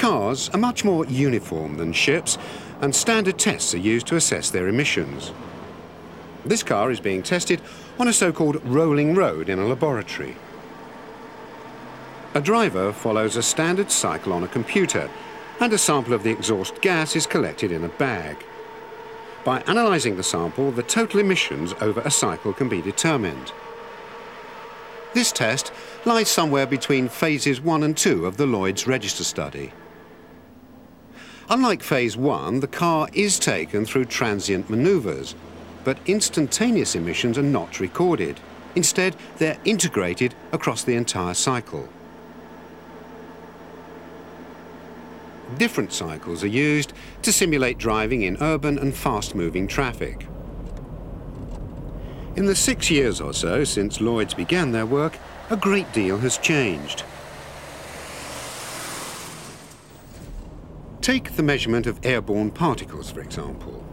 Cars are much more uniform than ships, and standard tests are used to assess their emissions. This car is being tested on a so-called rolling road in a laboratory. A driver follows a standard cycle on a computer, and a sample of the exhaust gas is collected in a bag. By analysing the sample, the total emissions over a cycle can be determined. This test lies somewhere between phases 1 and 2 of the Lloyd's Register study. Unlike phase 1, the car is taken through transient manoeuvres, but instantaneous emissions are not recorded. Instead, they're integrated across the entire cycle. Different cycles are used to simulate driving in urban and fast-moving traffic. In the six years or so since Lloyds began their work, a great deal has changed. Take the measurement of airborne particles, for example.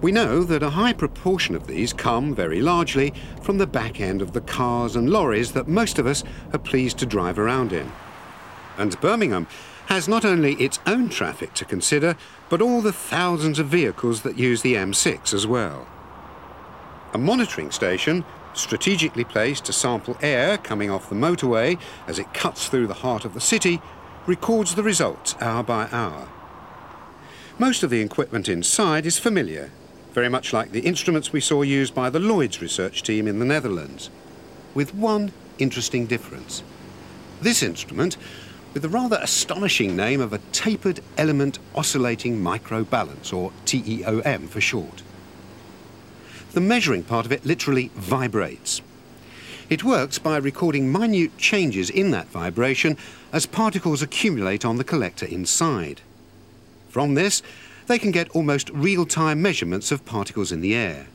We know that a high proportion of these come very largely from the back end of the cars and lorries that most of us are pleased to drive around in. And Birmingham has not only its own traffic to consider, but all the thousands of vehicles that use the M6 as well. A monitoring station, strategically placed to sample air coming off the motorway as it cuts through the heart of the city, records the results hour by hour. Most of the equipment inside is familiar, very much like the instruments we saw used by the Lloyds research team in the Netherlands, with one interesting difference. This instrument with the rather astonishing name of a Tapered Element Oscillating Microbalance, or TEOM for short. The measuring part of it literally vibrates. It works by recording minute changes in that vibration as particles accumulate on the collector inside. From this, they can get almost real-time measurements of particles in the air.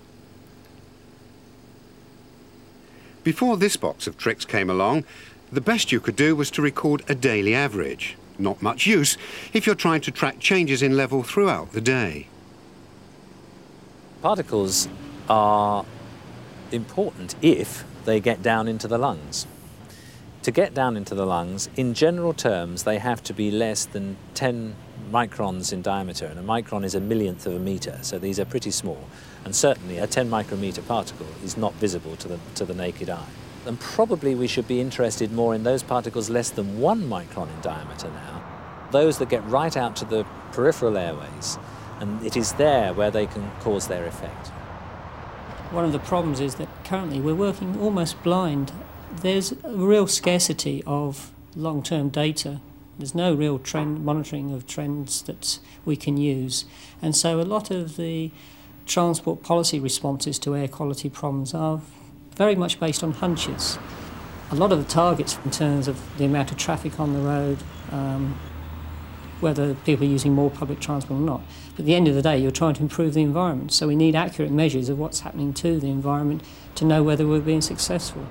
Before this box of tricks came along, the best you could do was to record a daily average. Not much use if you're trying to track changes in level throughout the day. Particles are important if they get down into the lungs. To get down into the lungs, in general terms, they have to be less than 10 microns in diameter, and a micron is a millionth of a meter, so these are pretty small. And certainly a 10 micrometer particle is not visible to the, to the naked eye. And probably we should be interested more in those particles less than one micron in diameter now, those that get right out to the peripheral airways, and it is there where they can cause their effect. One of the problems is that currently we're working almost blind. There's a real scarcity of long term data. There's no real trend monitoring of trends that we can use. And so a lot of the transport policy responses to air quality problems are very much based on hunches. A lot of the targets in terms of the amount of traffic on the road, um, whether people are using more public transport or not. But at the end of the day, you're trying to improve the environment. So we need accurate measures of what's happening to the environment to know whether we're being successful.